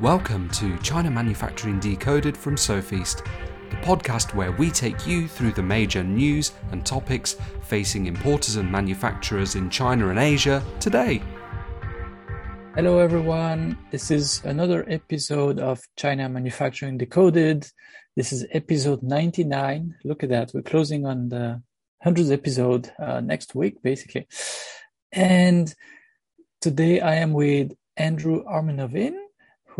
Welcome to China Manufacturing Decoded from Sofeast, the podcast where we take you through the major news and topics facing importers and manufacturers in China and Asia today. Hello, everyone. This is another episode of China Manufacturing Decoded. This is episode 99. Look at that. We're closing on the 100th episode uh, next week, basically. And today I am with Andrew Armenovin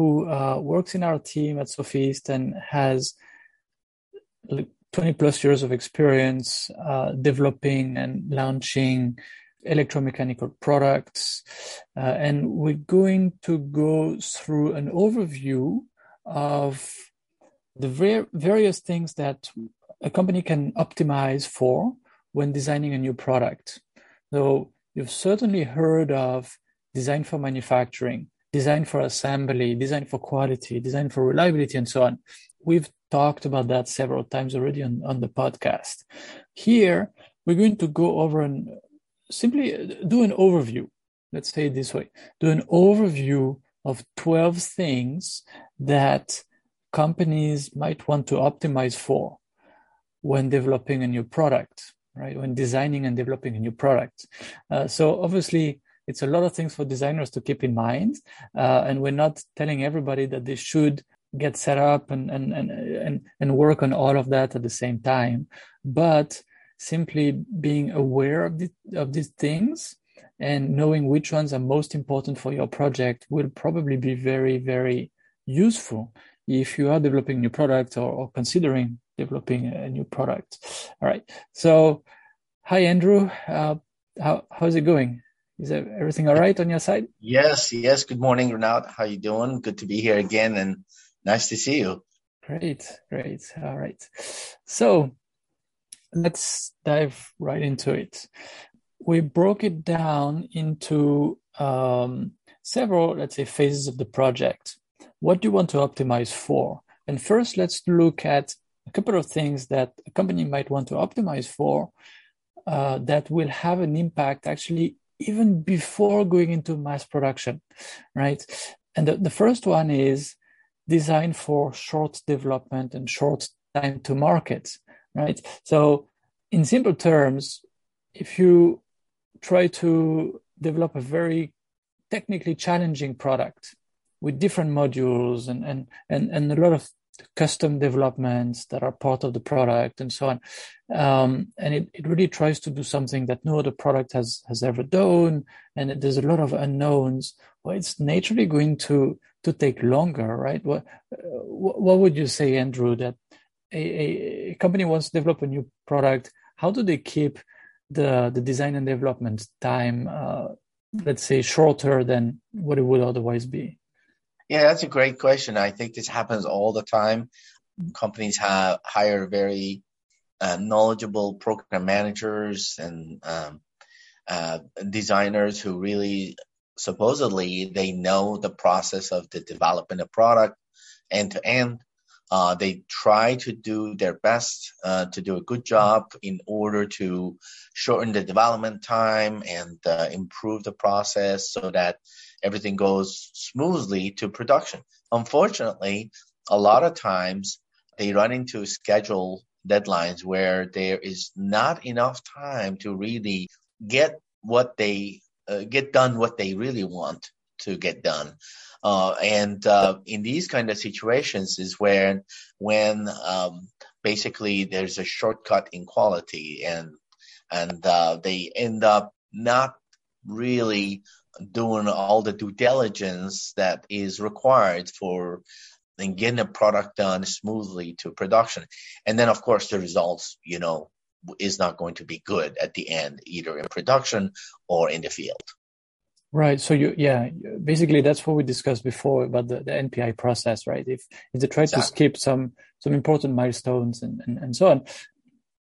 who uh, works in our team at Sofeast and has 20 plus years of experience uh, developing and launching electromechanical products. Uh, and we're going to go through an overview of the ver- various things that a company can optimize for when designing a new product. So you've certainly heard of design for manufacturing, design for assembly, design for quality, design for reliability, and so on. We've talked about that several times already on, on the podcast. Here, we're going to go over and simply do an overview. Let's say it this way do an overview of 12 things that companies might want to optimize for when developing a new product, right? When designing and developing a new product. Uh, so, obviously, it's a lot of things for designers to keep in mind. Uh, and we're not telling everybody that they should get set up and, and, and, and, and work on all of that at the same time. But simply being aware of, the, of these things and knowing which ones are most important for your project will probably be very, very useful if you are developing new products or, or considering developing a new product. All right. So, hi, Andrew. Uh, how, how's it going? Is everything all right on your side? Yes, yes. Good morning, Renaud. How you doing? Good to be here again, and nice to see you. Great, great. All right. So let's dive right into it. We broke it down into um, several, let's say, phases of the project. What do you want to optimize for? And first, let's look at a couple of things that a company might want to optimize for uh, that will have an impact actually even before going into mass production, right? And the, the first one is design for short development and short time to market, right? So, in simple terms, if you try to develop a very technically challenging product with different modules and, and, and, and a lot of custom developments that are part of the product and so on. Um, and it, it really tries to do something that no other product has, has ever done. And it, there's a lot of unknowns. Well, it's naturally going to, to take longer, right? What, what would you say, Andrew, that a, a company wants to develop a new product? How do they keep the, the design and development time, uh, let's say shorter than what it would otherwise be? Yeah, that's a great question. I think this happens all the time. Companies have hire very uh, knowledgeable program managers and um, uh, designers who really supposedly they know the process of the development of product end to end. Uh, they try to do their best uh, to do a good job in order to shorten the development time and uh, improve the process so that everything goes smoothly to production. Unfortunately, a lot of times they run into schedule deadlines where there is not enough time to really get what they uh, get done what they really want to get done. Uh, and uh, in these kind of situations is where when um, basically there's a shortcut in quality and and uh, they end up not really doing all the due diligence that is required for and getting a product done smoothly to production. And then, of course, the results, you know, is not going to be good at the end, either in production or in the field. Right. So you, yeah, basically that's what we discussed before about the, the NPI process, right? If if they try exactly. to skip some some important milestones and and, and so on,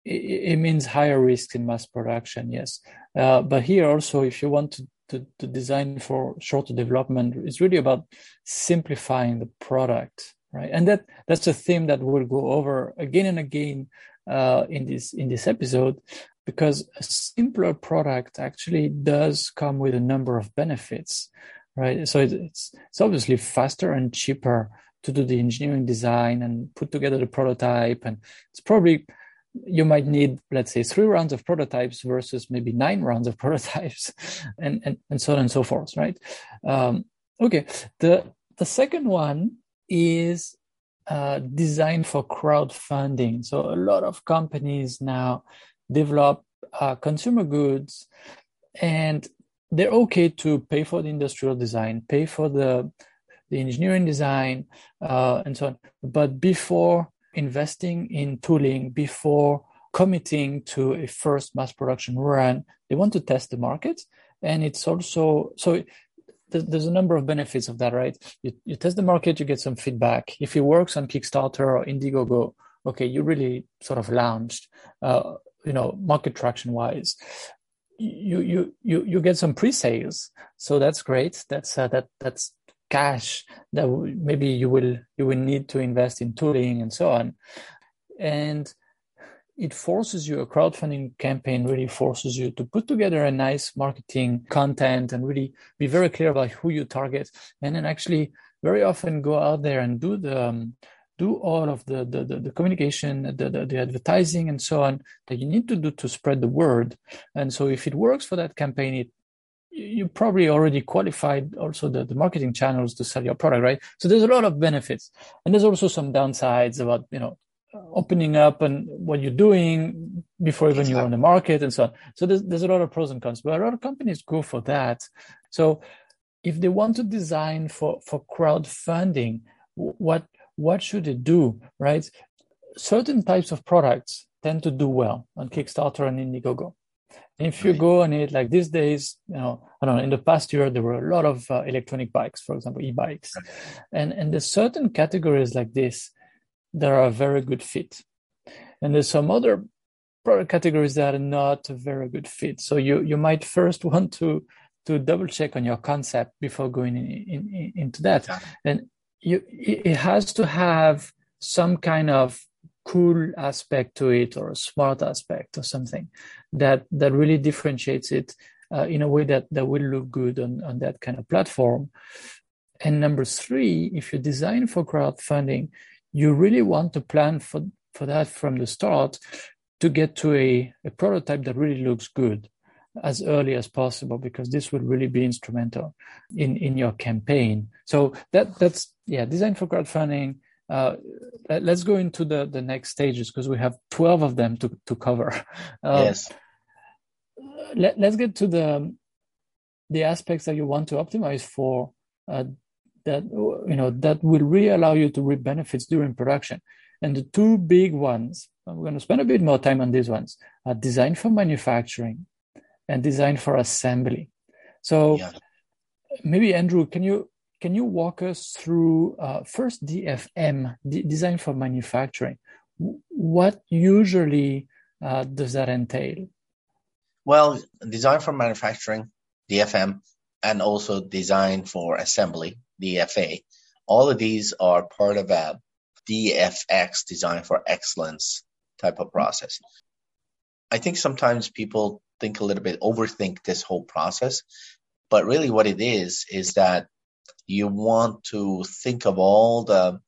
it, it means higher risk in mass production. Yes. Uh, but here also, if you want to to, to design for shorter development it's really about simplifying the product, right? And that that's a theme that we'll go over again and again uh, in this in this episode, because a simpler product actually does come with a number of benefits. right? So it's it's obviously faster and cheaper to do the engineering design and put together the prototype, and it's probably you might need, let's say, three rounds of prototypes versus maybe nine rounds of prototypes, and and, and so on and so forth, right? Um, okay, the the second one is uh, designed for crowdfunding. So a lot of companies now develop uh, consumer goods, and they're okay to pay for the industrial design, pay for the the engineering design, uh, and so on. But before investing in tooling, before committing to a first mass production run, they want to test the market. And it's also so there's a number of benefits of that, right? You, you test the market, you get some feedback. If it works on Kickstarter or Indiegogo, okay, you really sort of launched, uh, you know, market traction wise. You you you you get some pre-sales, so that's great. That's uh, that that's cash that maybe you will you will need to invest in tooling and so on, and it forces you a crowdfunding campaign really forces you to put together a nice marketing content and really be very clear about who you target. And then actually very often go out there and do the um, do all of the the, the, the communication the, the, the advertising and so on that you need to do to spread the word. And so if it works for that campaign it you probably already qualified also the, the marketing channels to sell your product right so there's a lot of benefits and there's also some downsides about you know opening up and what you're doing before even you're on the market and so on. So there's, there's a lot of pros and cons, but a lot of companies go for that. So if they want to design for, for crowdfunding, what, what should they do, right? Certain types of products tend to do well on Kickstarter and Indiegogo. If you right. go on it like these days, you know, I don't know, in the past year, there were a lot of uh, electronic bikes, for example, e-bikes. Right. And, and there's certain categories like this that are a very good fit. And there's some other product categories that are not a very good fit. So you, you might first want to, to double check on your concept before going in, in, in, into that. And you, it has to have some kind of cool aspect to it or a smart aspect or something that, that really differentiates it uh, in a way that, that will look good on, on that kind of platform. And number three, if you design for crowdfunding, you really want to plan for, for that from the start to get to a, a prototype that really looks good as early as possible because this will really be instrumental in in your campaign so that that's yeah design for crowdfunding uh, let's go into the the next stages because we have 12 of them to to cover uh, yes let, let's get to the the aspects that you want to optimize for uh, that you know that will really allow you to reap benefits during production. And the two big ones, I'm going to spend a bit more time on these ones, are design for manufacturing and design for assembly. So yeah. maybe Andrew, can you can you walk us through uh, first DFM, D- design for manufacturing? What usually uh, does that entail? Well, design for manufacturing, DFM, and also design for assembly DFA. All of these are part of a DFX, Design for Excellence type of process. I think sometimes people think a little bit, overthink this whole process, but really what it is, is that you want to think of all the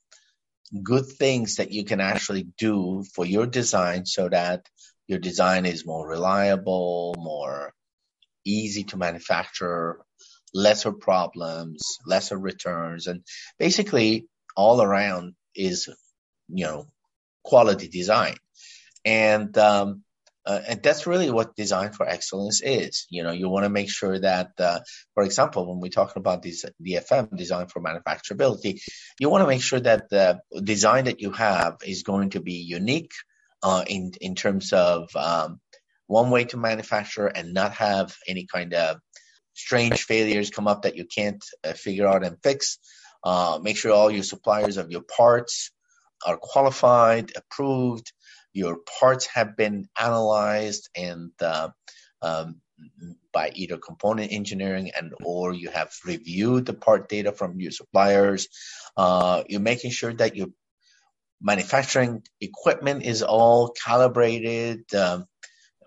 good things that you can actually do for your design so that your design is more reliable, more easy to manufacture, lesser problems, lesser returns, and basically all around is, you know, quality design. And, um, uh, and that's really what design for excellence is. You know, you want to make sure that, uh, for example, when we talk about this DFM, design for manufacturability, you want to make sure that the design that you have is going to be unique uh, in in terms of um, one way to manufacture and not have any kind of strange failures come up that you can't uh, figure out and fix. Uh, make sure all your suppliers of your parts are qualified, approved. Your parts have been analyzed and uh, um, by either component engineering and or you have reviewed the part data from your suppliers. Uh, you're making sure that your manufacturing equipment is all calibrated. Um,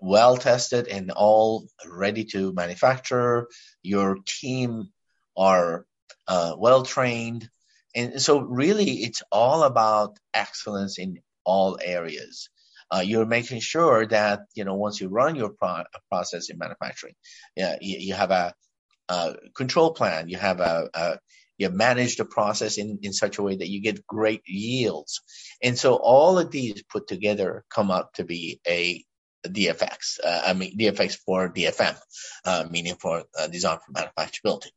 well tested and all ready to manufacture. Your team are uh, well trained. And so really it's all about excellence in all areas. Uh, you're making sure that, you know, once you run your pro- process in manufacturing, yeah, you, you have a, a, control plan, you have a, a you manage the process in, in such a way that you get great yields. And so all of these put together come up to be a DFX, uh, I mean, DFX for DFM, uh, meaning for uh, design for manufacturability.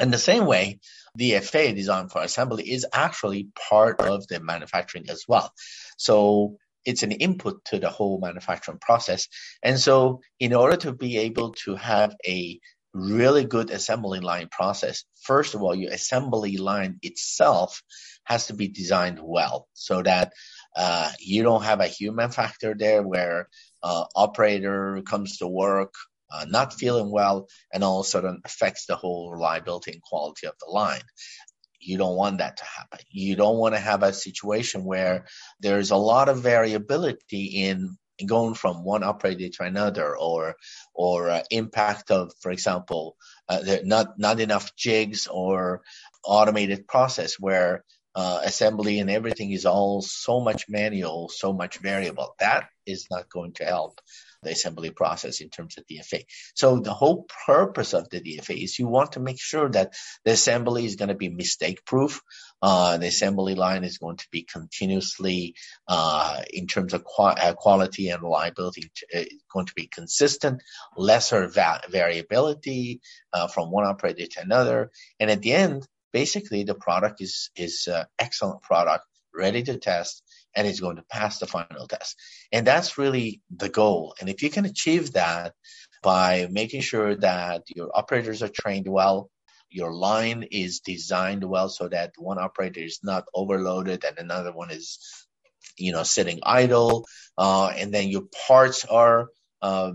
In the same way, DFA design for assembly, is actually part of the manufacturing as well. So it's an input to the whole manufacturing process. And so in order to be able to have a really good assembly line process, first of all, your assembly line itself has to be designed well so that uh, you don't have a human factor there where uh, operator comes to work uh, not feeling well and all of a sudden affects the whole reliability and quality of the line. You don't want that to happen. You don't want to have a situation where there's a lot of variability in going from one operator to another or or uh, impact of for example uh, not not enough jigs or automated process where uh, assembly and everything is all so much manual, so much variable. That is not going to help the assembly process in terms of DFA. So the whole purpose of the DFA is you want to make sure that the assembly is going to be mistake proof. Uh, the assembly line is going to be continuously, uh, in terms of qu- uh, quality and reliability, uh, going to be consistent, lesser va- variability uh, from one operator to another. And at the end, basically the product is is uh, excellent product ready to test and it's going to pass the final test. And that's really the goal. And if you can achieve that by making sure that your operators are trained well your line is designed well so that one operator is not overloaded and another one is you know sitting idle uh, and then your parts are uh,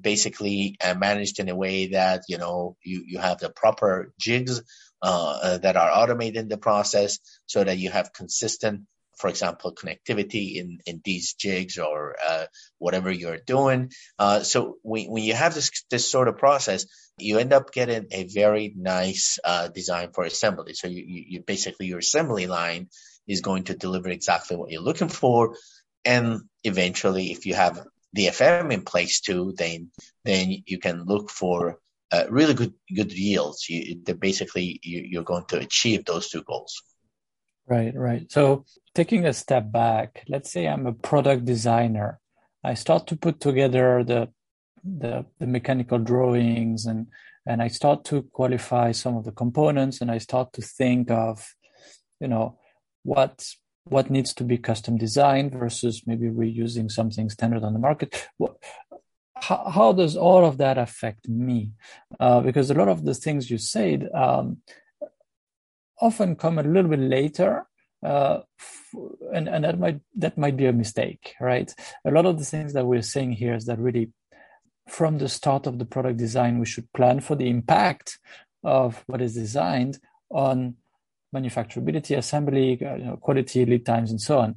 basically uh, managed in a way that you know you, you have the proper jigs uh, uh, that are automated in the process so that you have consistent for example, connectivity in, in these jigs or uh, whatever you're doing. Uh, so when, when you have this, this sort of process, you end up getting a very nice uh, design for assembly. So you, you, you, basically your assembly line is going to deliver exactly what you're looking for. And eventually, if you have DFM in place too, then then you can look for uh, really good good yields. You, basically you, you're going to achieve those two goals. Right, right. So taking a step back, let's say I'm a product designer. I start to put together the the, the mechanical drawings and and I start to qualify some of the components and I start to think of, you know, what what needs to be custom designed versus maybe reusing something standard on the market. How, how does all of that affect me? Uh, because a lot of the things you said, um, often come a little bit later uh, and and that might that might be a mistake right? A lot of the things that we're saying here is that really from the start of the product design we should plan for the impact of what is designed on manufacturability assembly uh, you know, quality lead times and so on.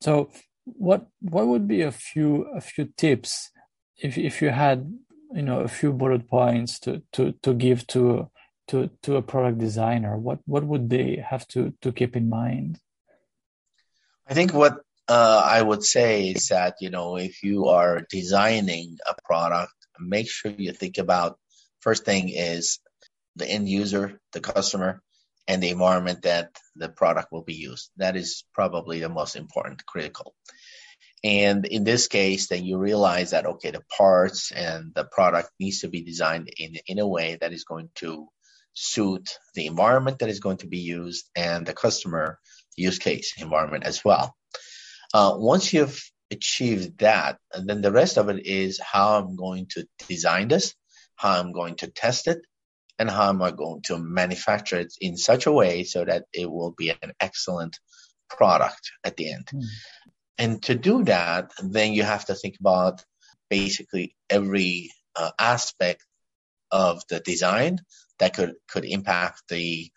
So what what would be a few a few tips if if you had you know a few bullet points to to to give to to to a product designer what what would they have to to keep in mind? I think what uh, i would say is that you know if you are designing a product make sure you think about first thing is the end user the customer and the environment that the product will be used. That is probably the most important critical. And in this case, then you realize that, okay, the parts and the product needs to be designed in, in a way that is going to suit the environment that is going to be used and the customer use case environment as well. Uh, once you've achieved that, and then the rest of it is how I'm going to design this, how I'm going to test it, and how am I going to manufacture it in such a way so that it will be an excellent product at the end. Mm. And to do that, then you have to think about basically every uh, aspect of the design that could could impact the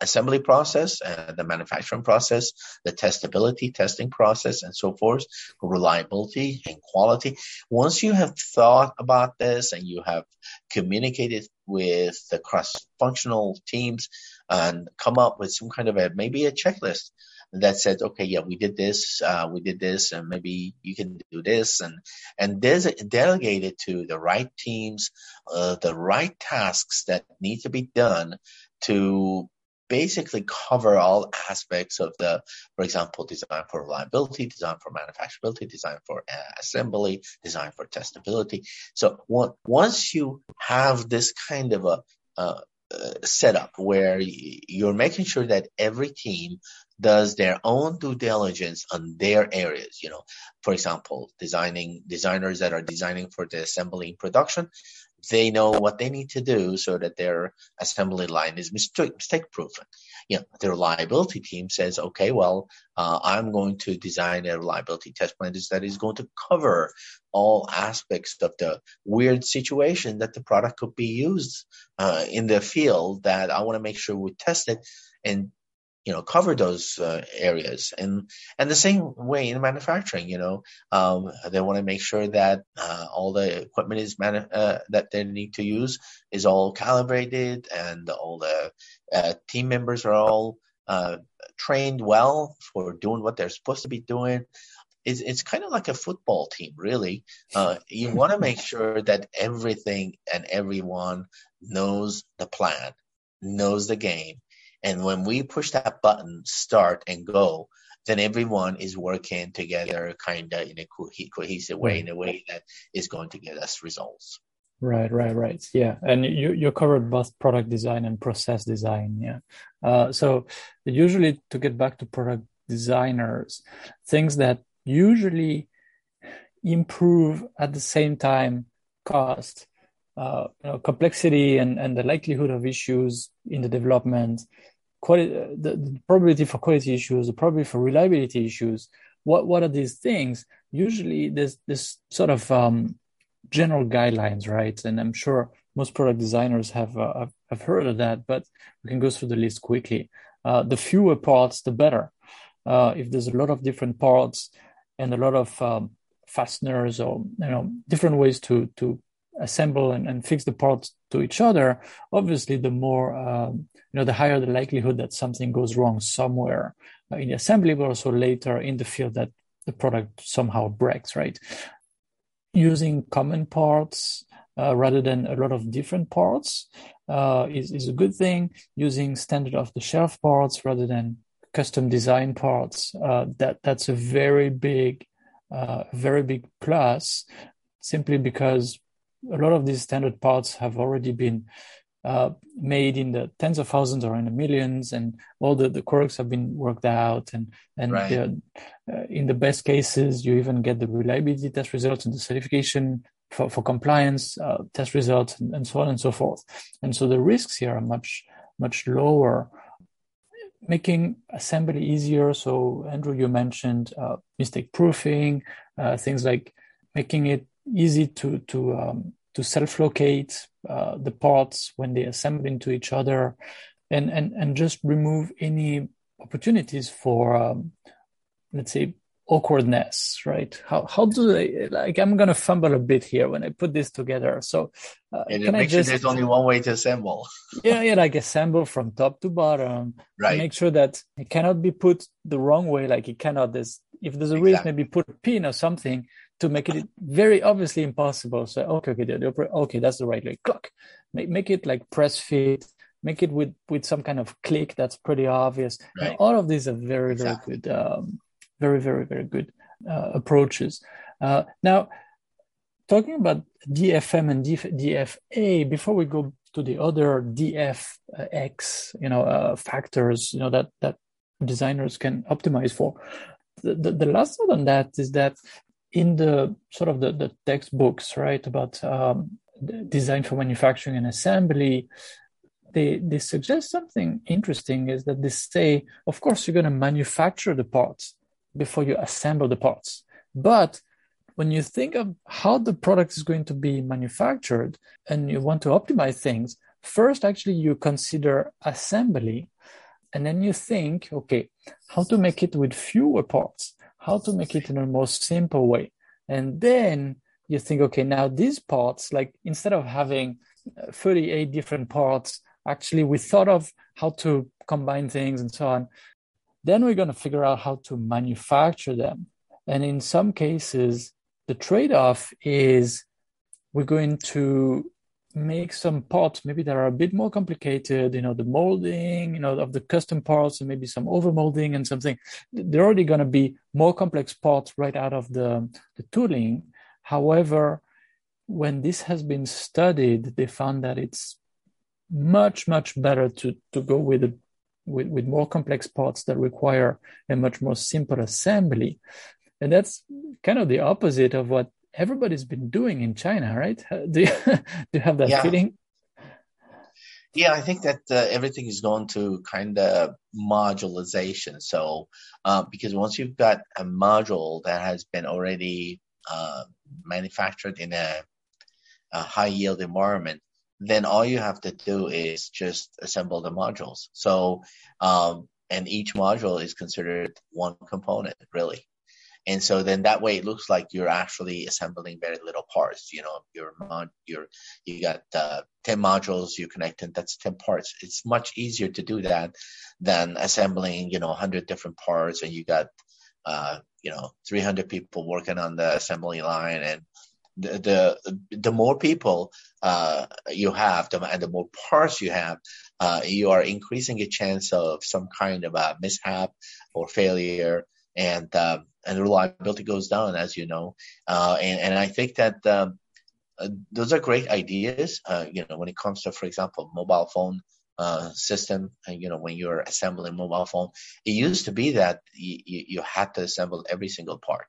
assembly process, uh, the manufacturing process, the testability testing process, and so forth, reliability and quality. Once you have thought about this and you have communicated with the cross-functional teams and come up with some kind of a maybe a checklist that said, okay, yeah, we did this, uh, we did this, and maybe you can do this, and and des- delegate it to the right teams, uh, the right tasks that need to be done to basically cover all aspects of the, for example, design for reliability, design for manufacturability, design for uh, assembly, design for testability. So once you have this kind of a uh, setup where you're making sure that every team does their own due diligence on their areas. You know, for example, designing designers that are designing for the assembly production, they know what they need to do so that their assembly line is mistake, mistake proof. You know, the reliability team says, okay, well, uh, I'm going to design a reliability test plan that is going to cover all aspects of the weird situation that the product could be used uh, in the field that I want to make sure we test it and you know cover those uh, areas. And and the same way in manufacturing you know um, they want to make sure that uh, all the equipment is manu- uh, that they need to use is all calibrated and all the uh, team members are all uh, trained well for doing what they're supposed to be doing. It's, it's kind of like a football team really. Uh, you want to make sure that everything and everyone knows the plan knows the game and when we push that button, start and go, then everyone is working together kind of in a co- cohesive way, in a way that is going to get us results. Right, right, right. Yeah, and you you covered both product design and process design. Yeah. Uh, so usually to get back to product designers, things that usually improve at the same time cost, uh, you know, complexity and and the likelihood of issues in the development quality, the, the probability for quality issues, the probability for reliability issues. What what are these things? Usually, there's this sort of um, general guidelines, right? And I'm sure most product designers have uh, have heard of that, but we can go through the list quickly. Uh, the fewer parts, the better. Uh, if there's a lot of different parts and a lot of um, fasteners or you know different ways to to assemble and, and fix the parts to each other, obviously the more um, you know, the higher the likelihood that something goes wrong somewhere uh, in the assembly, but also later in the field that the product somehow breaks, right? Using common parts uh, rather than a lot of different parts uh, is, is a good thing. Using standard off the shelf parts rather than custom design parts, uh, that that's a very big, uh, very big plus. Simply because a lot of these standard parts have already been uh, made in the tens of thousands or in the millions, and all the, the quirks have been worked out. And and right. the, uh, in the best cases, you even get the reliability test results and the certification for, for compliance uh, test results, and, and so on and so forth. And so the risks here are much much lower making assembly easier. So, Andrew, you mentioned uh, mistake proofing, uh, things like making it easy to to um, to self-locate uh, the parts when they assemble into each other, and and and just remove any opportunities for, um, let's say, awkwardness. Right? How how do they like? I'm gonna fumble a bit here when I put this together. So uh, and can I just, sure there's only one way to assemble. yeah, yeah, like assemble from top to bottom. Right. Make sure that it cannot be put the wrong way. Like it cannot. This if there's a exactly. risk, maybe put a pin or something to make it very obviously impossible. So okay, okay, the, the, okay, that's the right way. Clock. Make make it like press fit. Make it with with some kind of click that's pretty obvious. Right. all of these are very exactly. very good, um, very very very good uh, approaches. Uh, now, talking about DFM and DF, DFA, before we go to the other DFX, you know, uh, factors, you know that that designers can optimize for. The, the, the last thought on that is that in the sort of the, the textbooks, right, about um, design for manufacturing and assembly, they they suggest something interesting is that they say, of course, you're going to manufacture the parts before you assemble the parts, but when you think of how the product is going to be manufactured and you want to optimize things, first actually you consider assembly and then you think, okay, how to make it with fewer parts how to make it in a most simple way. And then you think, okay, now these parts, like instead of having uh, 38 different parts. Actually, we thought of how to combine things and so on. Then we're going to figure out how to manufacture them. And in some cases, the trade off is we're going to make some parts maybe that are a bit more complicated you know the molding you know of the custom parts and maybe some overmolding and something. They're already going to be more complex parts right out of the, the tooling. However when this has been studied they found that it's much much better to to go with a, with, with more complex parts that require a much more simple assembly. And that's kind of the opposite of what everybody's been doing in China, right? Do you, do you have that yeah. feeling? Yeah, I think that uh, everything is going to kind of modularization. So, uh, because once you've got a module that has been already uh, manufactured in a, a high yield environment, then all you have to do is just assemble the modules. So, um, and each module is considered one component, really. And so then that way it looks like you're actually assembling very little parts. You know, you're you're you got uh, ten modules you connect, and that's ten parts. It's much easier to do that than assembling you know hundred different parts, and you got uh, you know 300 people working on the assembly line, and the the, the more people uh, you have, the, and the more parts you have, uh, you are increasing a chance of some kind of a mishap or failure and uh, and reliability goes down, as you know. Uh, and and I think that um, uh, those are great ideas. Uh, you know, when it comes to, for example, mobile phone uh, system, and you know, when you're assembling mobile phone, it used to be that you, you had to assemble every single part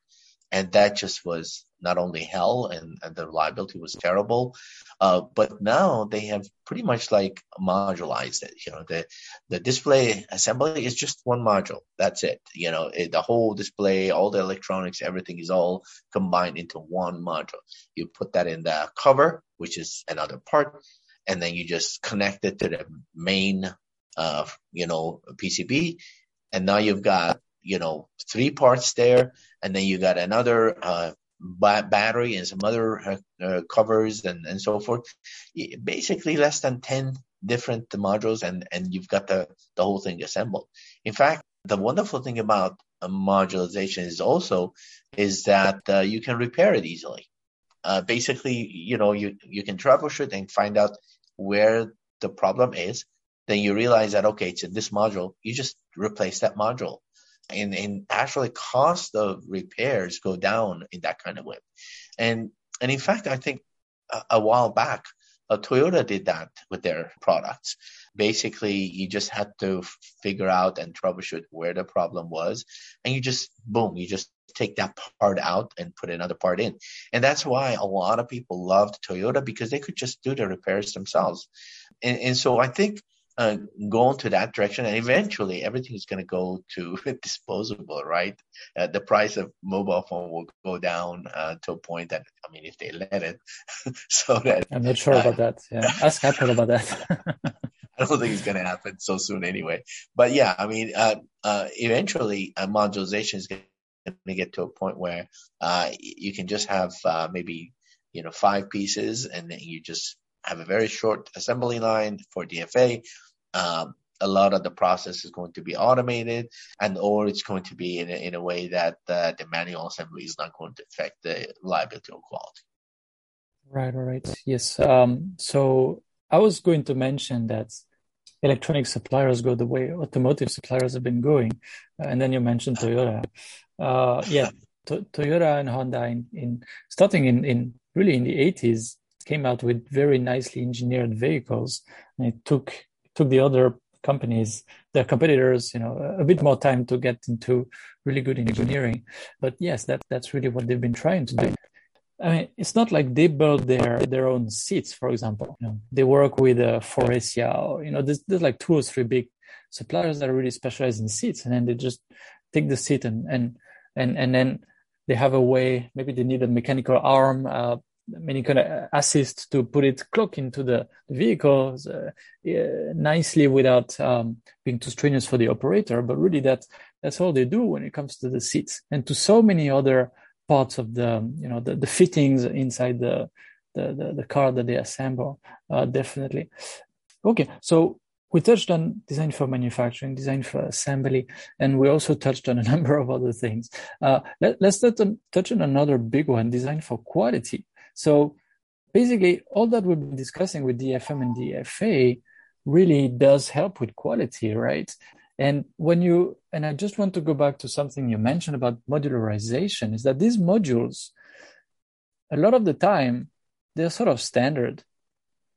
and that just was not only hell and, and the reliability was terrible uh, but now they have pretty much like modularized it. You know the the display assembly is just one module. That's it. You know it, the whole display all the electronics everything is all combined into one module. You put that in the cover which is another part and then you just connect it to the main uh, you know pcb and now you've got you know three parts there and then you got another uh, ba- battery and some other uh, uh, covers and, and so forth. Basically, less than 10 different modules, and, and you've got the, the whole thing assembled. In fact, the wonderful thing about modularization is also is that uh, you can repair it easily. Uh, basically, you know, you, you can troubleshoot and find out where the problem is. Then you realize that, okay, it's in this module. You just replace that module and, and actually cost of repairs go down in that kind of way. And, and in fact, I think a, a while back, uh, Toyota did that with their products. Basically, you just had to figure out and troubleshoot where the problem was, and you just boom, you just take that part out and put another part in. And that's why a lot of people loved Toyota because they could just do the repairs themselves. And, and so I think uh, go into that direction, and eventually everything is going to go to disposable, right? Uh, the price of mobile phone will go down uh, to a point that, I mean, if they let it, so that I'm not sure about uh, that. Yeah, ask Apple about that. I don't think it's going to happen so soon anyway. But yeah, I mean, uh, uh, eventually modularization is going to get to a point where you can just have maybe you know five pieces, and then you just have a very short assembly line for DFA. Um, a lot of the process is going to be automated and or it's going to be in a, in a way that uh, the manual assembly is not going to affect the reliability or quality. Right, all right. Yes. Um, so I was going to mention that electronic suppliers go the way automotive suppliers have been going. And then you mentioned Toyota. Uh, yeah, to- Toyota and Honda in, in starting in, in really in the 80s came out with very nicely engineered vehicles. And it took took the other companies, their competitors, you know, a bit more time to get into really good engineering. But yes, that that's really what they've been trying to do. I mean, it's not like they build their their own seats, for example. You know, they work with uh, Faurecia, or you know, there's, there's like two or three big suppliers that are really specialized in seats, and then they just take the seat and and and and then they have a way. Maybe they need a mechanical arm, uh, many kind of assist to put it clock into the vehicle uh, nicely without um, being too strenuous for the operator. But really, that that's all they do when it comes to the seats and to so many other parts of the you know the, the fittings inside the the, the, the car that they assemble, uh, definitely. Okay, so we touched on design for manufacturing, design for assembly, and we also touched on a number of other things. Uh, let, us touch on, touch on another big one, design for quality. So basically, all that we've been discussing with DFM and DFA really does help with quality, right? And when you, and I just want to go back to something you mentioned about modularization, is that these modules, a lot of the time, they're sort of standard.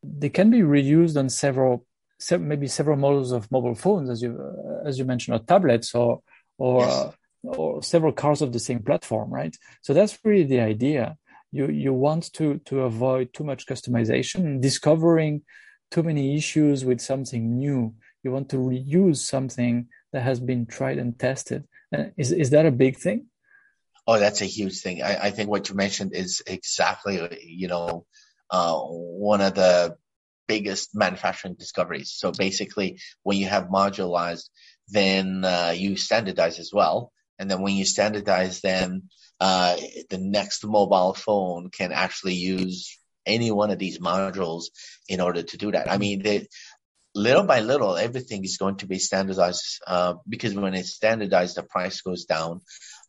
They can be reused on several, maybe several models of mobile phones, as you as you mentioned, or tablets, or or yes. or several cars of the same platform, right? So that's really the idea. You you want to to avoid too much customization, discovering too many issues with something new. You want to reuse something that has been tried and tested. Uh, is is that a big thing? Oh, that's a huge thing. I, I think what you mentioned is exactly, you know, uh, one of the biggest manufacturing discoveries. So basically, when you have modularized, then uh, you standardize as well. And then when you standardize, them, uh, the next mobile phone can actually use any one of these modules in order to do that. I mean, they, little by little, everything is going to be standardized uh, because when it's standardized, the price goes down,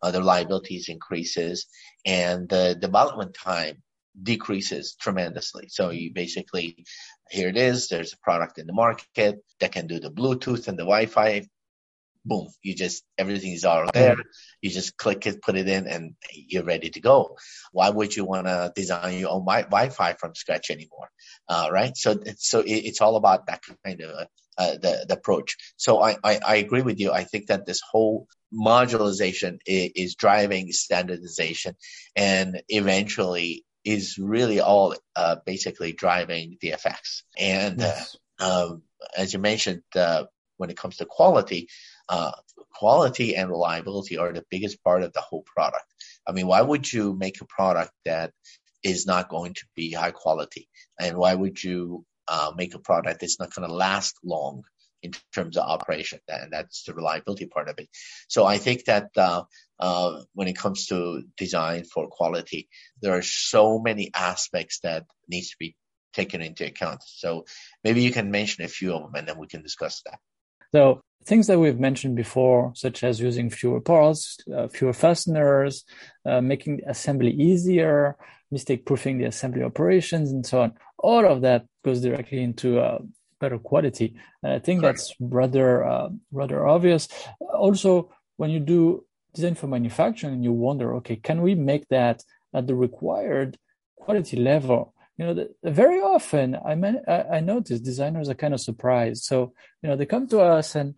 uh, the liabilities increases, and the development time decreases tremendously. So you basically, here it is, there's a product in the market that can do the Bluetooth and the Wi-Fi boom, you just, everything is all there. You just click it, put it in, and you're ready to go. Why would you want to design your own Wi- fi from scratch anymore? Uh, right? So, so it, it's all about that kind of, uh, the, the approach. So I, I, I, agree with you. I think that this whole modularization is, is driving standardization and eventually is really all uh, basically driving the effects. And uh, yes. um, as you mentioned, uh, when it comes to quality, uh, quality and reliability are the biggest part of the whole product. I mean, why would you make a product that is not going to be high quality? And why would you uh, make a product that's not going to last long in terms of operation? And that's the reliability part of it. So I think that uh, uh, when it comes to design for quality, there are so many aspects that needs to be taken into account. So maybe you can mention a few of them and then we can discuss that. So things that we've mentioned before, such as using fewer parts, uh, fewer fasteners, uh, making assembly easier, mistake proofing the assembly operations, and so on. All of that goes directly into uh, better quality. And I think that's rather uh, rather obvious. Also, when you do design for manufacturing, you wonder, okay, can we make that at the required quality level? You know, the, very often I, mean, I, notice designers are kind of surprised. So, you know, they come to us and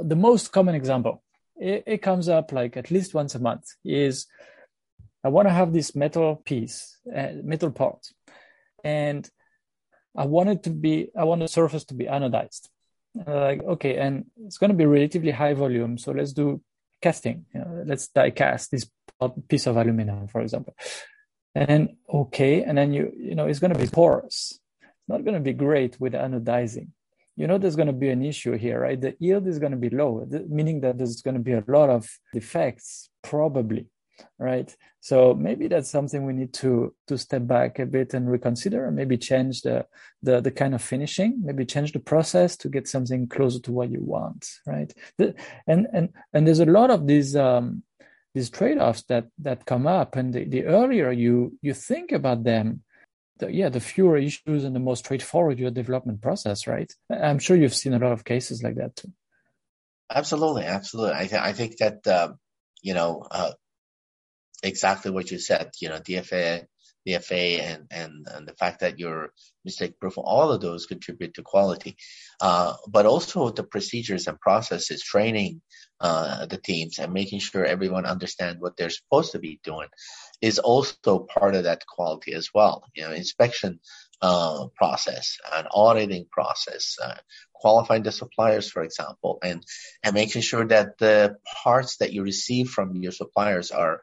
the most common example, it, it comes up like at least once a month is I want to have this metal piece, uh, metal part, and I want it to be, I want the surface to be anodized. like, okay, and it's going to be relatively high volume. So let's do casting. You know, let's die cast this piece of aluminum, for example and then okay and then you you know it's going to be porous. It's not going to be great with anodizing. You know there's going to be an issue here right? The yield is going to be low meaning that there's going to be a lot of defects probably right? So maybe that's something we need to to step back a bit and reconsider and maybe change the the, the kind of finishing maybe change the process to get something closer to what you want right? And and and there's a lot of these um these trade-offs that that come up and the, the earlier you you think about them the, yeah the fewer issues and the more straightforward your development process right? I'm sure you've seen a lot of cases like that too. Absolutely absolutely. I, th- I think that uh, you know uh, exactly what you said you know dfa DFA and, and, and the fact that you're mistake proof, all of those contribute to quality. Uh, but also the procedures and processes, training uh, the teams and making sure everyone understands what they're supposed to be doing is also part of that quality as well. You know, inspection uh, process, an auditing process, uh, qualifying the suppliers, for example, and and making sure that the parts that you receive from your suppliers are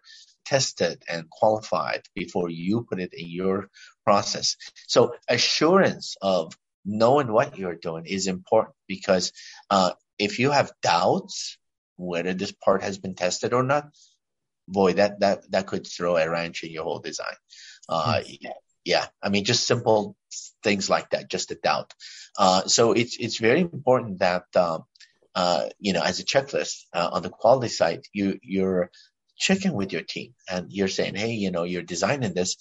tested and qualified before you put it in your process. So assurance of knowing what you're doing is important because uh, if you have doubts whether this part has been tested or not, boy, that that that could throw a wrench in your whole design. Uh, yeah, I mean, just simple things like that, just a doubt. Uh, so it's it's very important that uh, uh, you know, as a checklist uh, on the quality side, you you're checking with your team and you're saying, hey, you know, you're designing this.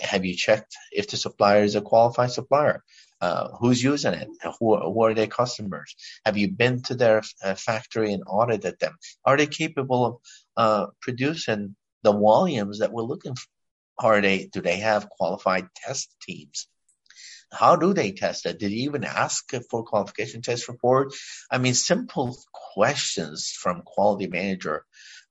Have you checked if the supplier is a qualified supplier? Uh, who's using it? Who, who, are their customers? Have you been to their uh, factory and audited them? Are they capable of uh, producing the volumes that we're looking for? Are they? Do they have qualified test teams? How do they test it? Did you even ask for qualification test report? I mean, simple questions from quality manager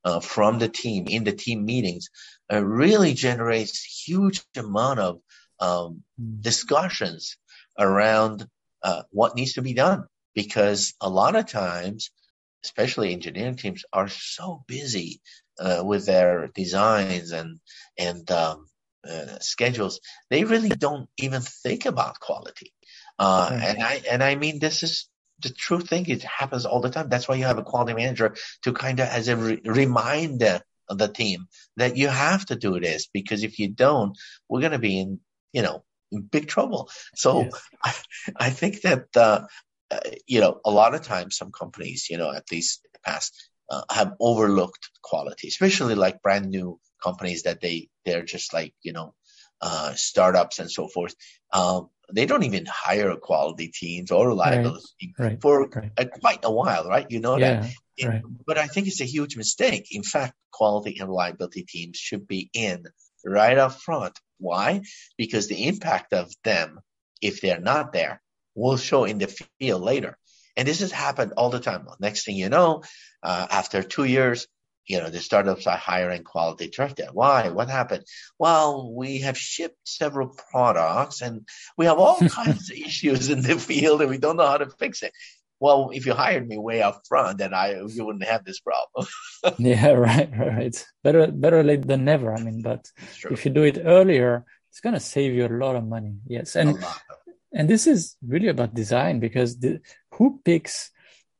uh, from the team in the team meetings uh, really generates huge amount of um, discussions around uh, what needs to be done because a lot of times especially engineering teams are so busy uh, with their designs and and um, uh, schedules they really don't even think about quality uh, okay. and i and i mean this is the true thing it happens all the time that's why you have a quality manager to kind of as a re- reminder of the team that you have to do this because if you don't we're going to be in you know in big trouble so yes. I, I think that uh, uh, you know a lot of times some companies you know at least in the past uh, have overlooked quality especially like brand new companies that they they're just like you know uh, startups and so forth. Um, they don't even hire quality teams or reliability right, right, for right. A, quite a while, right? You know yeah, that. It, but I think it's a huge mistake. In fact, quality and reliability teams should be in right up front. Why? Because the impact of them, if they're not there, will show in the field later. And this has happened all the time. Next thing you know, uh, after two years, you know, the startups are hiring quality director. Why? What happened? Well, we have shipped several products and we have all kinds of issues in the field and we don't know how to fix it. Well, if you hired me way up front, then I you wouldn't have this problem. yeah, right, right. Better better late than never. I mean, but if you do it earlier, it's gonna save you a lot of money. Yes, and and this is really about design because the, who picks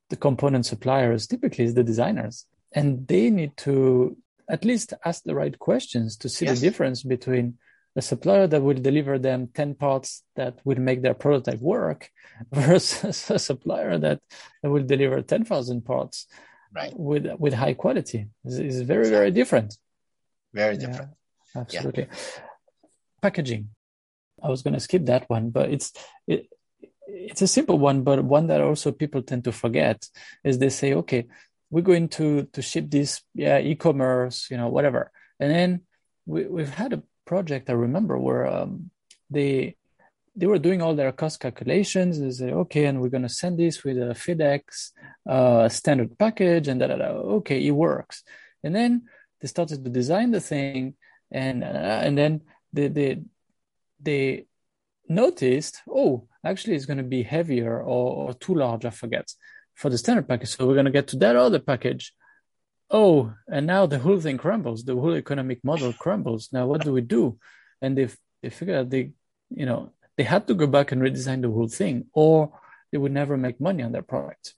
the component suppliers typically is the designers and they need to at least ask the right questions to see yes. the difference between a supplier that will deliver them 10 parts that will make their prototype work versus a supplier that, that will deliver 10,000 parts right. with with high quality is is very very different very different yeah, absolutely yeah. packaging i was going to skip that one but it's it, it's a simple one but one that also people tend to forget is they say okay we're going to to ship this yeah e-commerce you know whatever. And then we, we've had a project i remember where um, they they were doing all their cost calculations. They say okay and we're going to send this with a fedex uh, standard package and da, da, da. okay it works. And then they started to design the thing and uh, and then they they they noticed oh actually it's going to be heavier or, or too large i forget for the standard package. So we're going to get to that other package. Oh, and now the whole thing crumbles. The whole economic model crumbles. Now what do we do? And they they figure out they, you know, they had to go back and redesign the whole thing, or they would never make money on their product.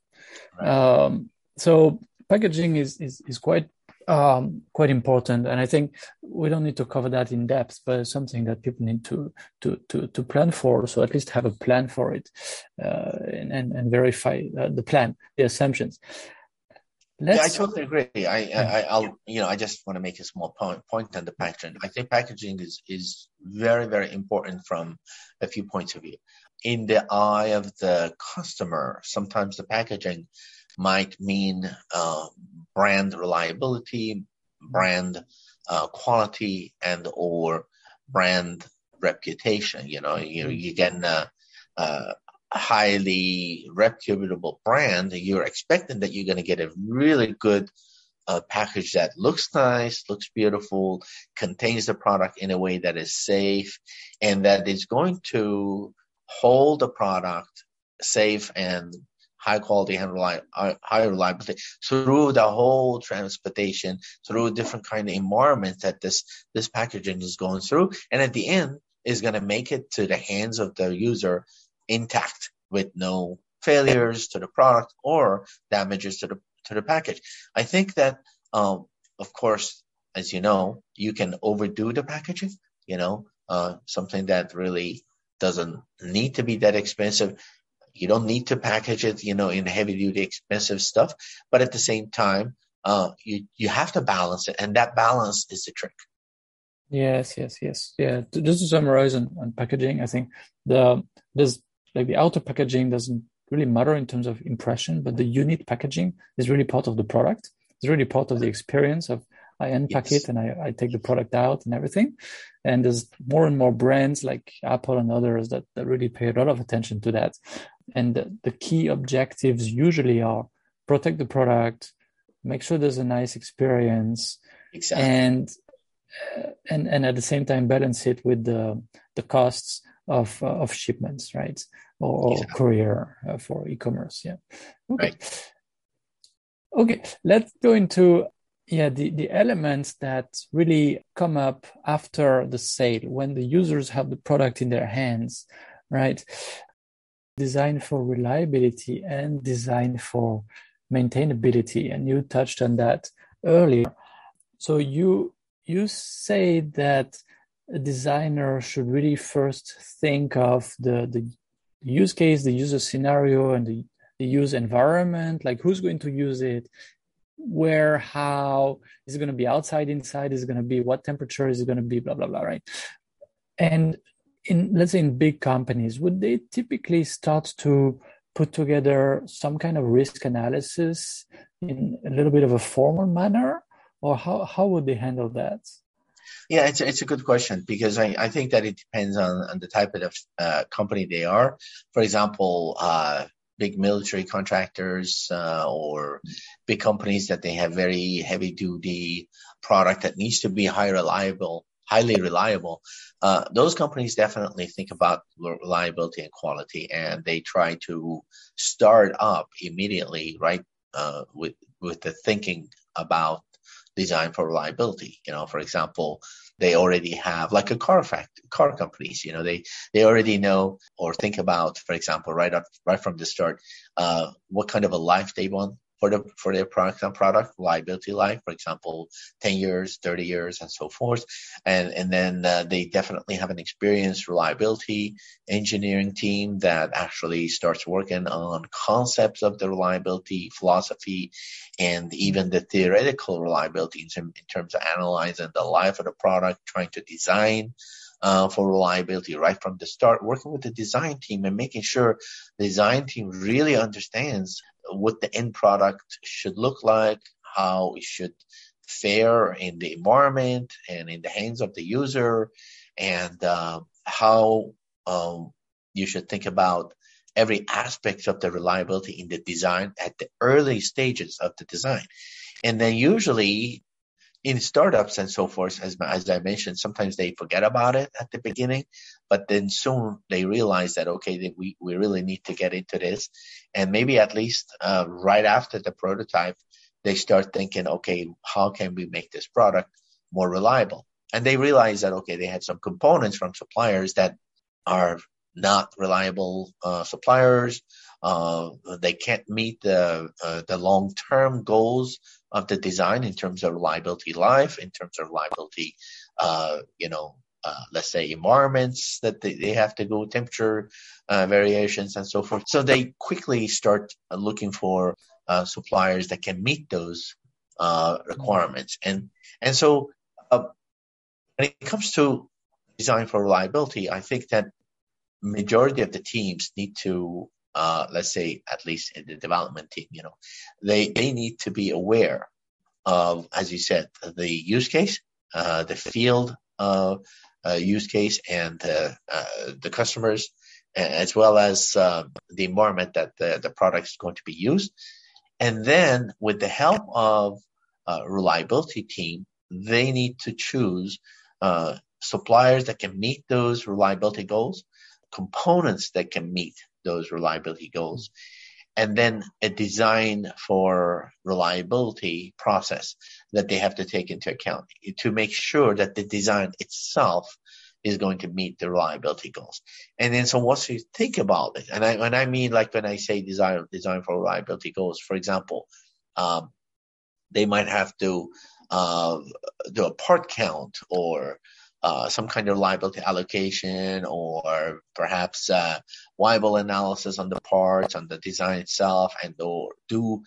Right. Um, so packaging is, is is quite um, quite important. And I think we don't need to cover that in depth, but it's something that people need to to to, to plan for. So at least have a plan for it uh, and, and, and verify uh, the plan, the assumptions. Let's, yeah, I totally agree. I, I, I'll, you know, I just want to make a small point, point on the packaging. I think packaging is, is very, very important from a few points of view. In the eye of the customer, sometimes the packaging might mean uh, brand reliability, brand uh, quality, and or brand reputation. You know, you you get a, a highly reputable brand, you're expecting that you're going to get a really good uh, package that looks nice, looks beautiful, contains the product in a way that is safe, and that is going to hold the product safe and high quality and uh, high reliability through the whole transportation, through different kind of environments that this, this packaging is going through. And at the end is going to make it to the hands of the user intact with no failures to the product or damages to the, to the package. I think that, um, of course, as you know, you can overdo the packaging, you know, uh, something that really doesn't need to be that expensive. You don't need to package it, you know, in heavy duty expensive stuff, but at the same time, uh, you you have to balance it, and that balance is the trick. Yes, yes, yes, yeah. Just to summarize on, on packaging, I think the there's like the outer packaging doesn't really matter in terms of impression, but the unit packaging is really part of the product. It's really part of the experience of I unpack yes. it and I, I take the product out and everything. And there's more and more brands like Apple and others that, that really pay a lot of attention to that. And the, the key objectives usually are protect the product, make sure there's a nice experience, exactly. and uh, and and at the same time balance it with the the costs of uh, of shipments, right? Or, exactly. courier uh, for e-commerce. Yeah. Okay. Right. Okay. Let's go into yeah the, the elements that really come up after the sale when the users have the product in their hands right design for reliability and design for maintainability and you touched on that earlier so you you say that a designer should really first think of the the use case the user scenario and the, the use environment like who's going to use it where, how, is it going to be outside, inside, is it going to be what temperature, is it going to be, blah, blah, blah, right? And in, let's say in big companies, would they typically start to put together some kind of risk analysis in a little bit of a formal manner? Or how, how would they handle that? Yeah, it's a, it's a good question because I, I think that it depends on, on the type of uh, company they are. For example, uh, big military contractors uh, or big companies that they have very heavy duty product that needs to be high reliable highly reliable. Uh, those companies definitely think about reliability and quality and they try to start up immediately right uh, with with the thinking about design for reliability. You know for example they already have like a car fact car companies you know they they already know or think about for example right up right from the start uh, what kind of a life they want for the for their product and product liability life, for example, 10 years, 30 years, and so forth. And and then uh, they definitely have an experienced reliability engineering team that actually starts working on concepts of the reliability philosophy and even the theoretical reliability in terms of analyzing the life of the product, trying to design uh, for reliability right from the start, working with the design team and making sure the design team really understands what the end product should look like, how it should fare in the environment and in the hands of the user, and uh, how um, you should think about every aspect of the reliability in the design at the early stages of the design. And then usually in startups and so forth, as, as I mentioned, sometimes they forget about it at the beginning, but then soon they realize that, okay, that we, we really need to get into this. And maybe at least uh, right after the prototype, they start thinking, okay, how can we make this product more reliable? And they realize that, okay, they had some components from suppliers that are not reliable uh, suppliers. Uh, they can't meet the uh, the long term goals of the design in terms of reliability life, in terms of reliability, uh, you know, uh, let's say environments that they, they have to go, temperature uh, variations, and so forth. So they quickly start looking for uh, suppliers that can meet those uh, requirements. And and so uh, when it comes to design for reliability, I think that majority of the teams need to uh, let's say at least in the development team, you know, they they need to be aware of, as you said, the use case, uh, the field uh, uh use case, and uh, the customers, as well as uh, the environment that the, the product is going to be used. And then, with the help of reliability team, they need to choose suppliers that can meet those reliability goals, components that can meet those reliability goals, and then a design for reliability process that they have to take into account to make sure that the design itself is going to meet the reliability goals. And then so once you think about it, and I when I mean like when I say design design for reliability goals, for example, um, they might have to uh, do a part count or uh, some kind of liability allocation or perhaps uh, Weibull analysis on the parts, on the design itself, and or do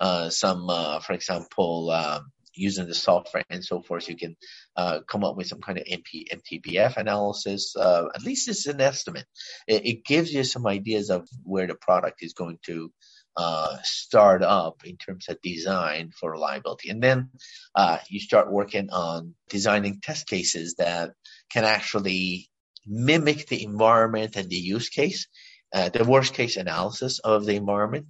uh, some, uh, for example, um, using the software and so forth, you can come up with some kind of MP, MTBF analysis. At least it's an estimate. It, it, gives you some ideas of where the product is going to uh, start up in terms of design for reliability. And then uh, you start working on designing test cases that can actually mimic the environment and the use case, uh, the worst case analysis of the environment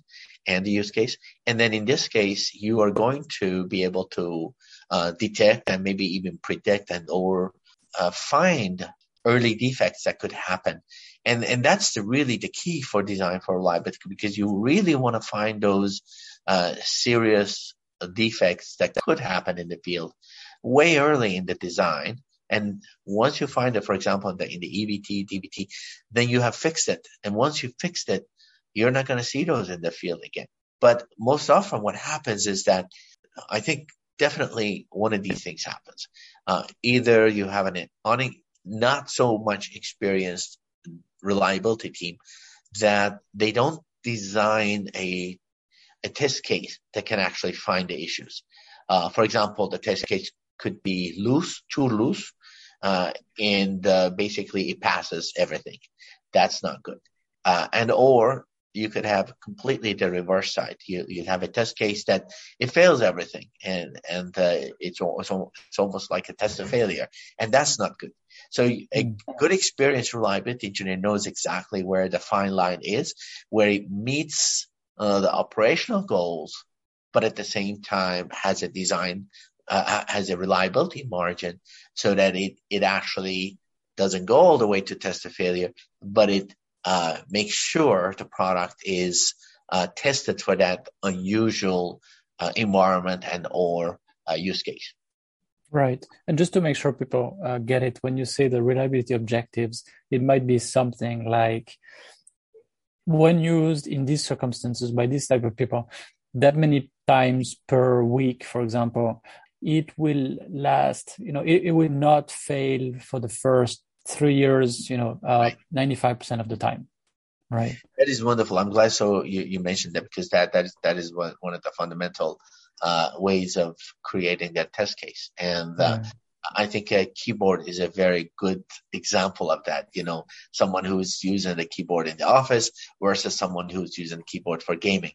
and the use case. And then in this case, you are going to be able to uh, detect and maybe even predict and or uh, find early defects that could happen. And, and that's the, really the key for design for reliability because you really want to find those uh, serious defects that could happen in the field way early in the design. And once you find it, for example, in the, in the EVT, DVT, then you have fixed it. And once you fixed it, you're not going to see those in the field again. But most often what happens is that I think definitely one of these things happens. Uh, either you have an not so much experienced reliability team that they don't design a a test case that can actually find the issues. Uh, for example, the test case could be loose, too loose, uh, and uh, basically it passes everything. That's not good. Uh, and or you could have completely the reverse side. You you have a test case that it fails everything, and and uh, it's, it's it's almost like a test of failure, and that's not good. So a hmm. good experienced reliability engineer knows exactly where the fine line is, where it meets uh, the operational goals, but at the same time has a design uh, has a reliability margin so that it it actually doesn't go all the way to test of failure, but it uh, make sure the product is uh, tested for that unusual uh, environment and or uh, use case. Right. And just to make sure people uh, get it, when you say the reliability objectives, it might be something like when used in these circumstances by this type of people, that many times per week, for example, it will last, you know, it, it will not fail for the first three years, you know, uh, 95% of the time. Right. That is wonderful. I'm glad so you, you mentioned that because that, that is, that is one, one of the fundamental, uh, ways of creating that test case. And, uh, yeah. I think a keyboard is a very good example of that. You know, someone who's using a keyboard in the office versus someone who's using a keyboard for gaming.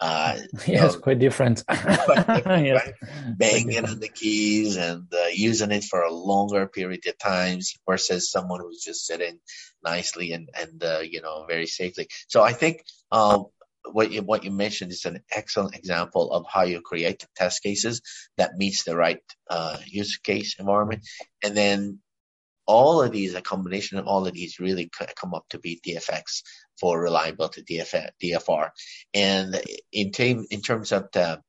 Uh, yes, know, quite different. quite different yes. right? Banging on the keys and uh, using it for a longer period of times versus someone who's just sitting nicely and and uh, you know very safely. So I think um, what you what you mentioned is an excellent example of how you create test cases that meets the right uh, use case environment, and then all of these, a combination of all of these really come up to be DFX for reliability DFR. DFR. And in, t- in terms of the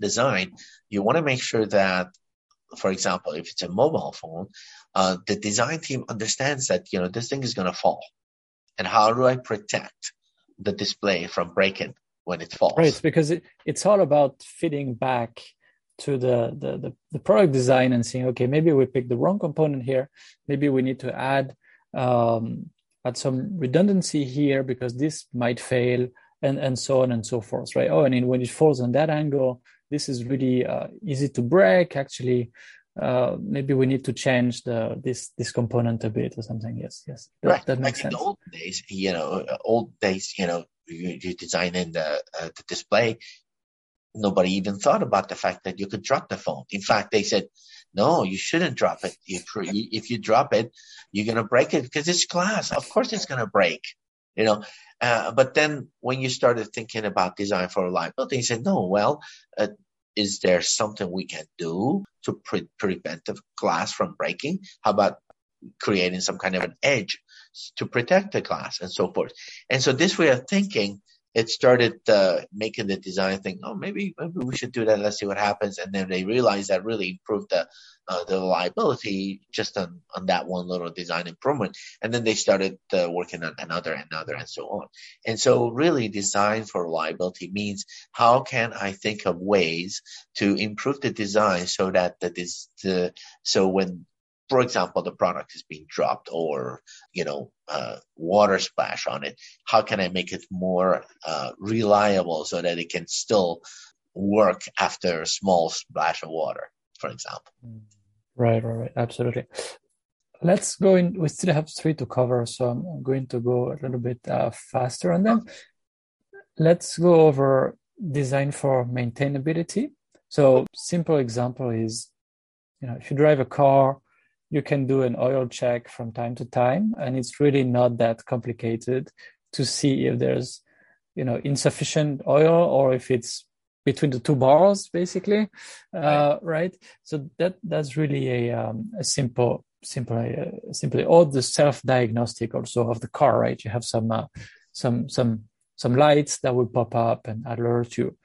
design, you want to make sure that, for example, if it's a mobile phone, uh, the design team understands that, you know, this thing is going to fall. And how do I protect the display from breaking when it falls? Right, because it, it's all about fitting back to the, the, the, the, product design and seeing, okay, maybe we picked the wrong component here. Maybe we need to add, um, add some redundancy here because this might fail and, and so on and so forth, right? Oh, and when it falls on that angle, this is really uh, easy to break. Actually, uh, maybe we need to change the this this component a bit or something. Yes, yes, that, right. That makes like sense. In the old days, you know, old days, you know, you, you designing the uh, the display, nobody even thought about the fact that you could drop the phone. In fact, they said, no, you shouldn't drop it. If, if you drop it, you're going to break it because it's glass. Of course it's going to break, you know. Uh, but then when you started thinking about design for reliability, you said, no, well, uh, is there something we can do to pre- prevent the glass from breaking? How about creating some kind of an edge to protect the glass and so forth? And so this way of thinking it started uh, making the design think, oh, maybe maybe we should do that. Let's see what happens. And then they realized that really improved the uh, the reliability just on on that one little design improvement. And then they started uh, working on another, and another, and so on. And so, really, design for reliability means how can I think of ways to improve the design so that is the so when for example, the product is being dropped or, you know, uh, water splash on it. How can I make it more uh, reliable so that it can still work after a small splash of water, for example? Right, right, right. Absolutely. Let's go in. We still have three to cover, so I'm going to go a little bit uh, faster on them. Let's go over design for maintainability. So simple example is, you know, if you drive a car, you can do an oil check from time to time, and it's really not that complicated to see if there's, you know, insufficient oil or if it's between the two bars, basically, uh, right. right? So that that's really a, um, a simple, simple, uh, simply, or the self-diagnostic also of the car, right? You have some, uh, some, some, some lights that will pop up and alert you.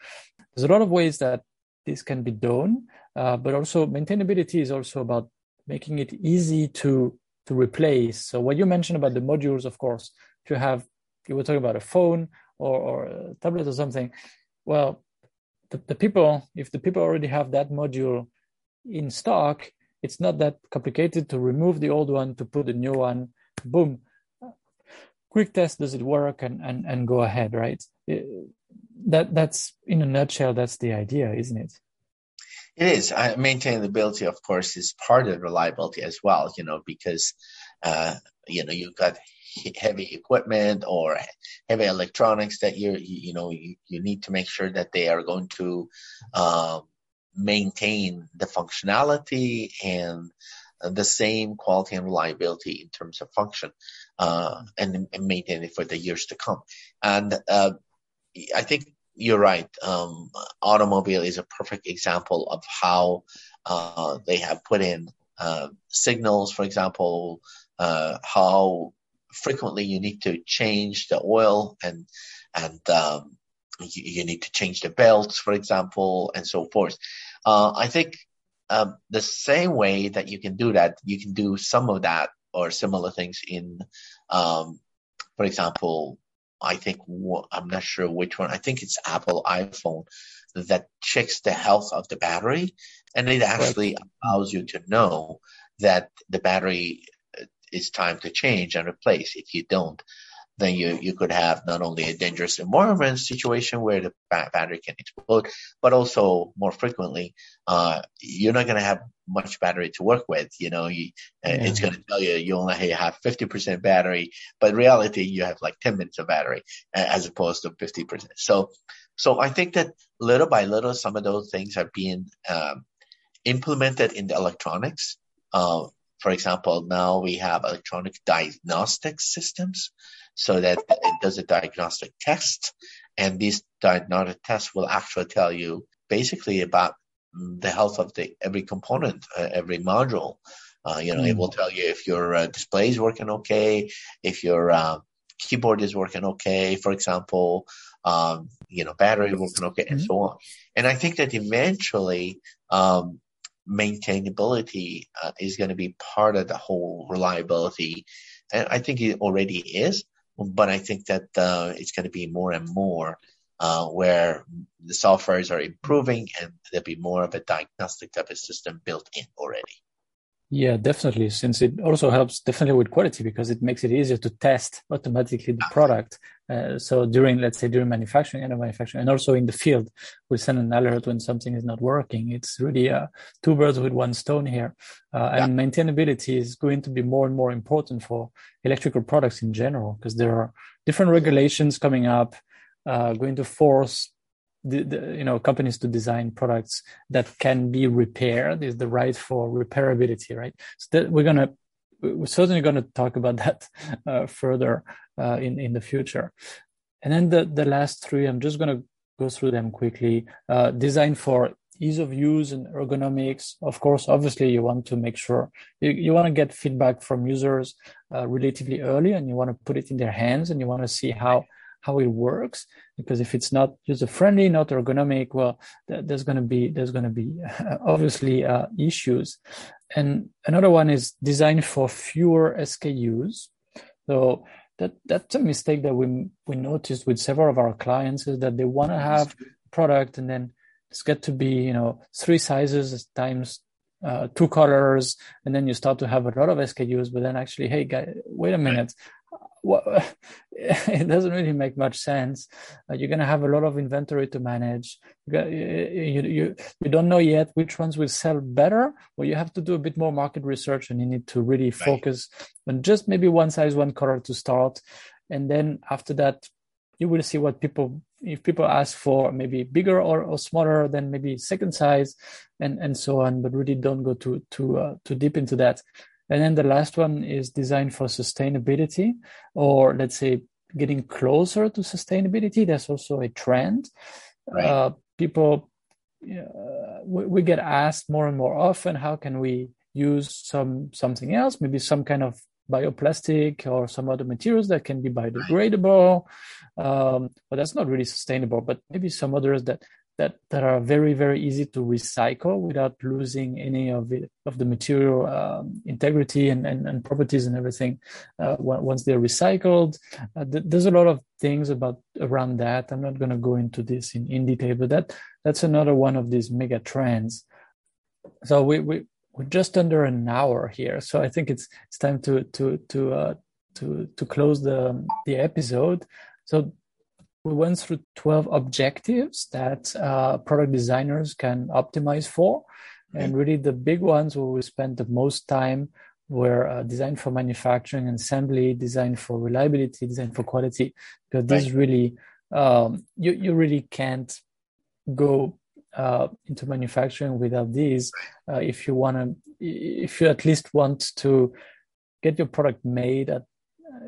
There's a lot of ways that this can be done, uh, but also maintainability is also about making it easy to to replace. So what you mentioned about the modules, of course, if you have you were talking about a phone or, or a tablet or something, well, the, the people if the people already have that module in stock, it's not that complicated to remove the old one to put the new one. Boom, quick test does it work and and and go ahead, right? It, that that's in a nutshell. That's the idea, isn't it? It is. I, maintainability, of course, is part of reliability as well, you know, because, uh, you know, you've got heavy equipment or heavy electronics that you, you know, you, you, need to make sure that they are going to uh, maintain the functionality and the same quality and reliability in terms of function uh, and, and, maintain it for the years to come. And uh, I think you're right. Um, automobile is a perfect example of how uh, they have put in uh, signals, for example, uh, how frequently you need to change the oil and and um, you, you, need to change the belts, for example, and so forth. Uh, I think um, the same way that you can do that, you can do some of that or similar things in, um, for example, I think I'm not sure which one. I think it's Apple iPhone that checks the health of the battery, and it actually allows you to know that the battery uh, is time to change and replace. If you don't, then you, you could have not only a dangerous environment situation where the battery can explode, but also more frequently, uh, you're not going to have much battery to work with. You know, you, yeah. it's going to tell you you only have 50% battery, but in reality you have like 10 minutes of battery as opposed to 50%. So, so I think that little by little, some of those things are being um, implemented in the electronics. Uh, for example, now we have electronic diagnostic systems so that it does a diagnostic test. And these diagnostic tests will actually tell you basically about the health of the every component, uh, every module. Uh, you know, mm. it will tell you if your uh, display is working okay, if your uh, keyboard is working okay, for example, um, you know, battery working okay, mm-hmm. and so on. And I think that eventually, um, maintainability uh, is going to be part of the whole reliability. And I think it already is, but I think that uh, it's going to be more and more uh, where the softwares are improving and there'll be more of a diagnostic type of system built in already. Yeah, definitely. Since it also helps definitely with quality because it makes it easier to test automatically the product. Uh, so during, let's say, during manufacturing and manufacturing, and also in the field, we send an alert when something is not working. It's really uh, two birds with one stone here. Uh, yeah. And maintainability is going to be more and more important for electrical products in general because there are different regulations coming up, uh, going to force the, the, you know companies to design products that can be repaired is the right for repairability right so that we're gonna we're certainly going to talk about that uh, further uh, in in the future. And then the the last three i'm just going to go through them quickly. Uh, design for ease of use and ergonomics. Of course obviously you want to make sure you, you want to get feedback from users uh, relatively early and you want to put it in their hands and you want to see how how it works because if it's not user friendly not ergonomic well th- there's going to be there's going to be obviously uh, issues and another one is designed for fewer skus so that that's a mistake that we we noticed with several of our clients is that they want to have product and then it's got to be you know three sizes times uh, two colors, and then you start to have a lot of SKUs. But then actually, hey, guys, wait a minute. What, it doesn't really make much sense. Uh, you're going to have a lot of inventory to manage. You, you, you, you don't know yet which ones will sell better, or you have to do a bit more market research and you need to really focus right. on just maybe one size, one color to start. And then after that, you will see what people if people ask for maybe bigger or, or smaller than maybe second size and and so on but really don't go too too uh, too deep into that and then the last one is designed for sustainability or let's say getting closer to sustainability that's also a trend right. uh, people uh, we, we get asked more and more often how can we use some something else maybe some kind of bioplastic or some other materials that can be biodegradable. Um, but that's not really sustainable. But maybe some others that that that are very very easy to recycle without losing any of it of the material um, integrity and, and, and properties and everything uh, once they're recycled. Uh, th- there's a lot of things about around that. I'm not going to go into this in, in detail, but that that's another one of these mega trends. So we, we we're just under an hour here, so I think it's it's time to to to uh, to to close the the episode. So we went through 12 objectives that uh, product designers can optimize for. And really, the big ones where we spent the most time were uh, design for manufacturing and assembly, design for reliability, design for quality. Because right. this really, um, you, you really can't go uh, into manufacturing without these uh, if you want to if you at least want to get your product made at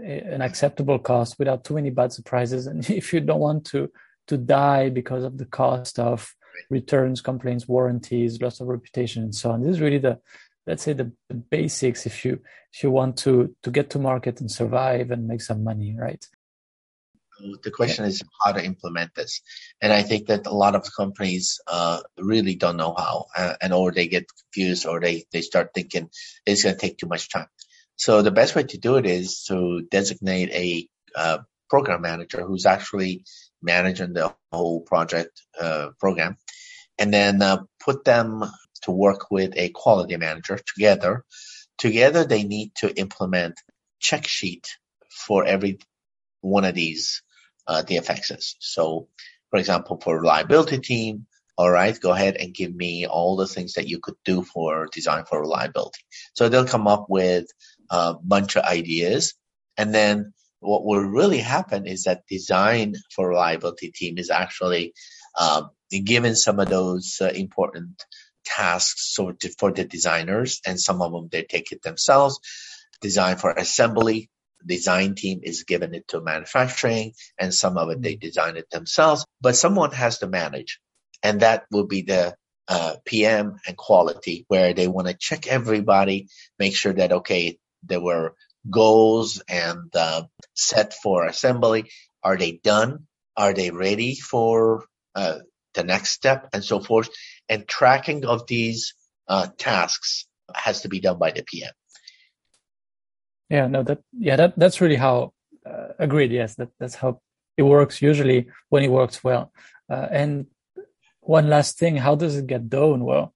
an acceptable cost without too many bad surprises. And if you don't want to to die because of the cost of returns complaints warranties loss of reputation and so on this is really the let's say the, the basics if you if you want to to get to market and survive and make some money right? The question is how to implement this, and I think that a lot of companies uh, really don't know how, uh, and or they get confused, or they they start thinking it's going to take too much time. So the best way to do it is to designate a uh, program manager who's actually managing the whole project uh, program, and then uh, put them to work with a quality manager together. Together, they need to implement check sheet for every one of these uh, DFXs. So, for example, for reliability team, all right, go ahead and give me all the things that you could do for design for reliability. So they'll come up with a bunch of ideas. And then what will really happen is that design for reliability team is actually um, given some of those uh, important tasks for the designers and some of them they take it themselves. Design for assembly, design team is given it to manufacturing and some of it they mm-hmm. design it themselves, but someone has to manage. And that will be the uh, PM and quality where they want to check everybody, make sure that, okay, there were goals and uh, set for assembly. Are they done? Are they ready for uh, the next step and so forth? And tracking of these uh, tasks has to be done by the PM. Yeah, no, that yeah, that that's really how uh, agreed. Yes, that that's how it works usually when it works well. Uh, and one last thing, how does it get done? Well,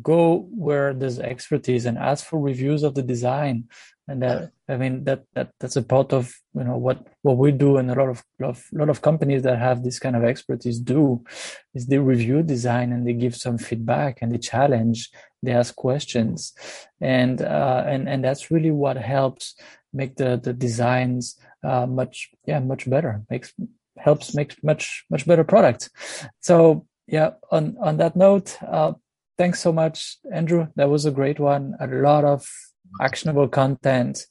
go where there's expertise and ask for reviews of the design. And that i mean that that that's a part of you know what what we do and a lot of lot of, lot of companies that have this kind of expertise do is they review design and they give some feedback and they challenge they ask questions. And uh, and and that's really what helps make the the designs uh, much yeah much better makes helps make much much better products so yeah on on that note uh, thanks so much andrew that was a great one a lot of actionable content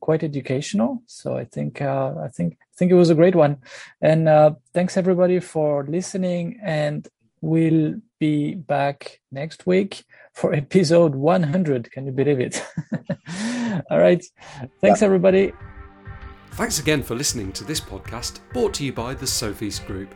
quite educational so i think uh, i think i think it was a great one and uh, thanks everybody for listening and we'll be back next week for episode 100. Can you believe it? All right. Thanks, everybody. Thanks again for listening to this podcast brought to you by the Sofeast Group.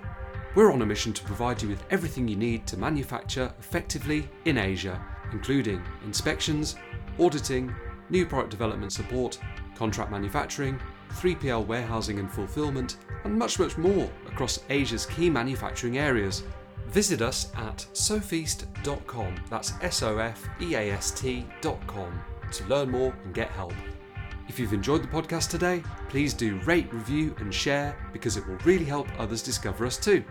We're on a mission to provide you with everything you need to manufacture effectively in Asia, including inspections, auditing, new product development support, contract manufacturing, 3PL warehousing and fulfillment, and much, much more across Asia's key manufacturing areas. Visit us at sofeast.com, that's S O F E A S T.com, to learn more and get help. If you've enjoyed the podcast today, please do rate, review, and share because it will really help others discover us too.